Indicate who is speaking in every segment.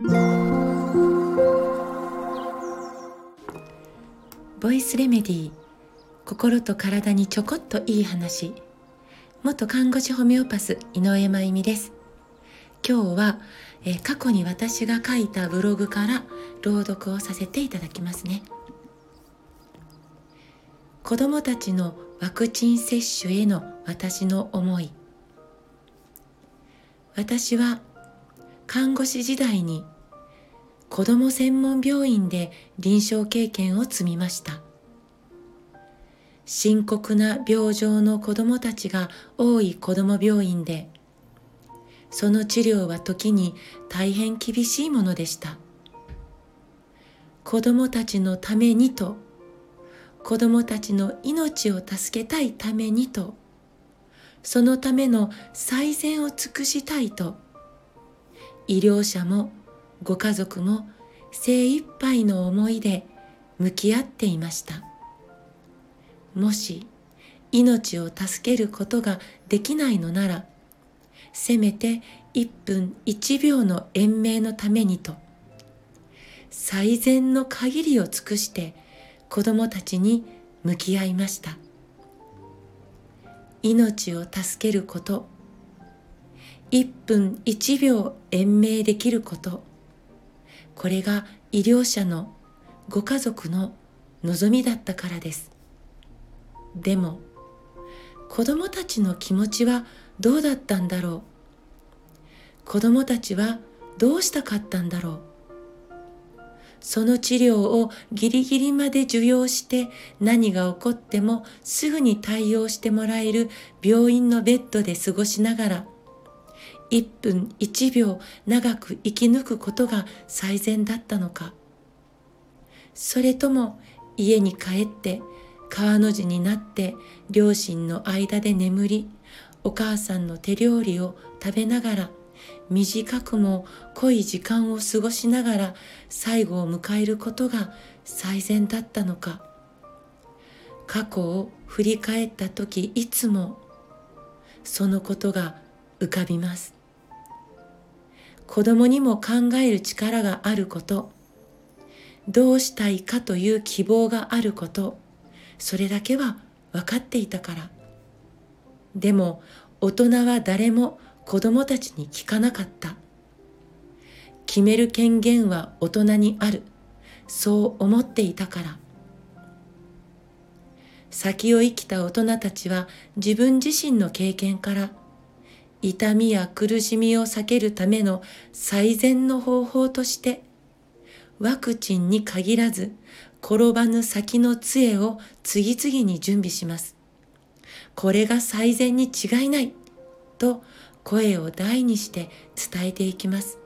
Speaker 1: ボイスレメディー心と体にちょこっといい話。元看護師ホメオパス井上真由美です。今日は、え過去に私が書いたブログから朗読をさせていただきますね。子どもたちのワクチン接種への私の思い。私は看護師時代に子ども専門病院で臨床経験を積みました。深刻な病状の子どもたちが多い子ども病院でその治療は時に大変厳しいものでした。子どもたちのためにと子どもたちの命を助けたいためにとそのための最善を尽くしたいと医療者もご家族も精一杯の思いで向き合っていました。もし命を助けることができないのならせめて1分1秒の延命のためにと最善の限りを尽くして子供たちに向き合いました。命を助けること1分1秒延命できること。これが医療者のご家族の望みだったからです。でも子供たちの気持ちはどうだったんだろう。子供たちはどうしたかったんだろう。その治療をギリギリまで受容して何が起こってもすぐに対応してもらえる病院のベッドで過ごしながら1分1秒長く生き抜くことが最善だったのか。それとも家に帰って川の字になって両親の間で眠りお母さんの手料理を食べながら短くも濃い時間を過ごしながら最後を迎えることが最善だったのか。過去を振り返った時いつもそのことが浮かびます。子供にも考える力があること。どうしたいかという希望があること。それだけは分かっていたから。でも大人は誰も子供たちに聞かなかった。決める権限は大人にある。そう思っていたから。先を生きた大人たちは自分自身の経験から痛みや苦しみを避けるための最善の方法としてワクチンに限らず転ばぬ先の杖を次々に準備します。これが最善に違いないと声を大にして伝えていきます。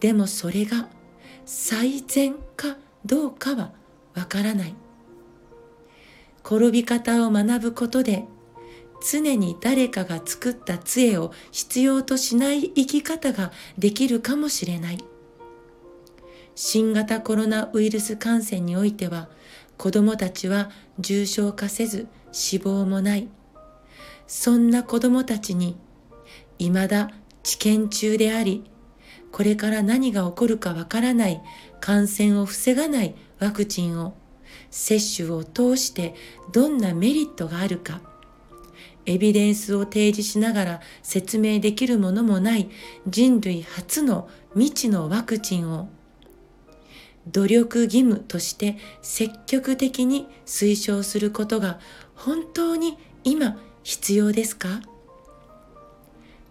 Speaker 1: でもそれが最善かどうかはわからない。転び方を学ぶことで常に誰かが作った杖を必要としない生き方ができるかもしれない。新型コロナウイルス感染においては子供たちは重症化せず死亡もない。そんな子供たちに未だ治験中であり、これから何が起こるかわからない感染を防がないワクチンを接種を通してどんなメリットがあるかエビデンスを提示しながら説明できるものもない人類初の未知のワクチンを努力義務として積極的に推奨することが本当に今必要ですか？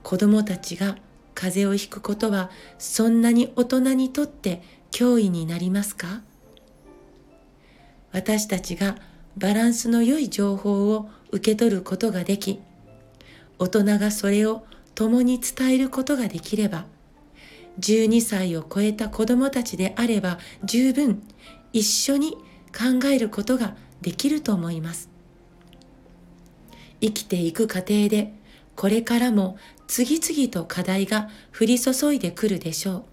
Speaker 1: 子供たちが風邪をひくことはそんなに大人にとって脅威になりますか？私たちがバランスの良い情報を受け取ることができ、大人がそれを共に伝えることができれば、12歳を超えた子供たちであれば十分一緒に考えることができると思います。生きていく過程でこれからも次々と課題が降り注いでくるでしょう。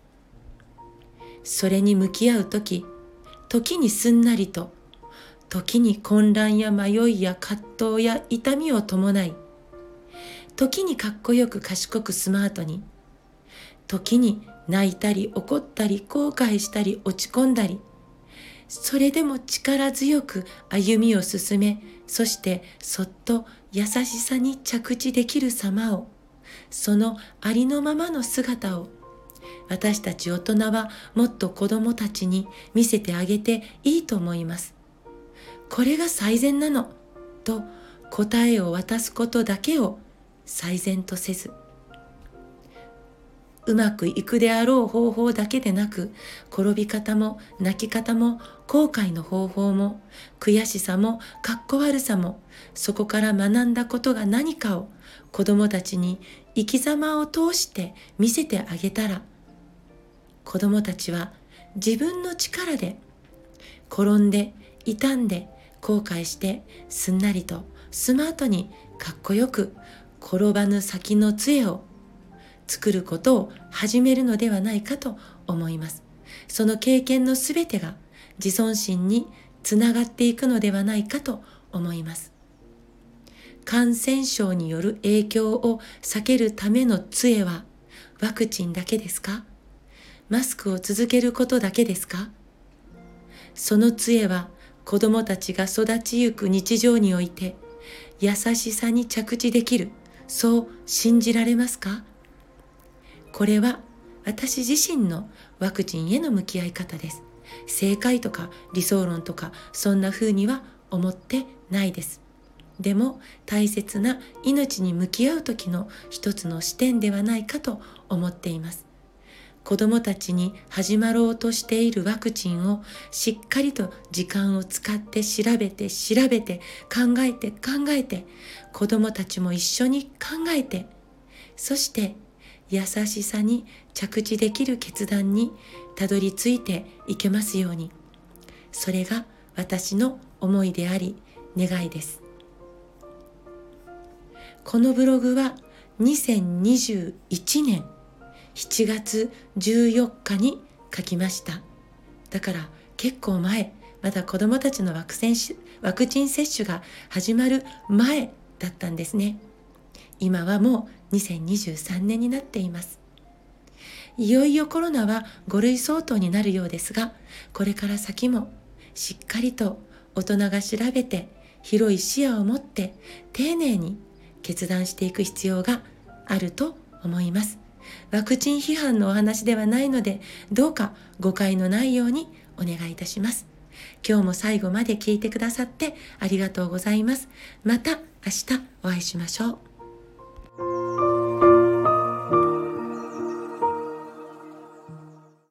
Speaker 1: それに向き合うとき、時にすんなりと時に混乱や迷いや葛藤や痛みを伴い、時にかっこよく賢くスマートに、時に泣いたり怒ったり後悔したり落ち込んだりそれでも力強く歩みを進めそしてそっと優しさに着地できる様をそのありのままの姿を私たち大人はもっと子供たちに見せてあげていいと思います。これが最善なの。と答えを渡すことだけを最善とせず。うまくいくであろう方法だけでなく転び方も泣き方も後悔の方法も悔しさもかっこ悪さもそこから学んだことが何かを子供たちに生き様を通して見せてあげたら子供たちは自分の力で転んで傷んで後悔してすんなりとスマートにかっこよく転ばぬ先の杖を作ることを始めるのではないかと思います。その経験のすべてが自尊心につながっていくのではないかと思います。感染症による影響を避けるための杖はワクチンだけですか？マスクを続けることだけですか？その杖は子供たちが育ちゆく日常において優しさに着地できるそう信じられますか？これは私自身のワクチンへの向き合い方です。正解とか理想論とかそんな風には思ってないです。でも大切な命に向き合う時の一つの視点ではないかと思っています。子供たちに始まろうとしているワクチンをしっかりと時間を使って調べて調べて考えて考えて子供たちも一緒に考えて。そして優しさに着地できる決断にたどり着いていけますように。それが私の思いであり願いです。このブログは2021年7月14日に書きました。だから結構前まだ子どもたちのワクワクチン接種が始まる前だったんですね。今はもう2023年になっています。いよいよコロナは5類相当になるようですがこれから先もしっかりと大人が調べて広い視野を持って丁寧に決断していく必要があると思います。ワクチン批判のお話ではないのでどうか誤解のないようにお願いいたします。今日も最後まで聞いてくださってありがとうございます。また明日お会いしましょう。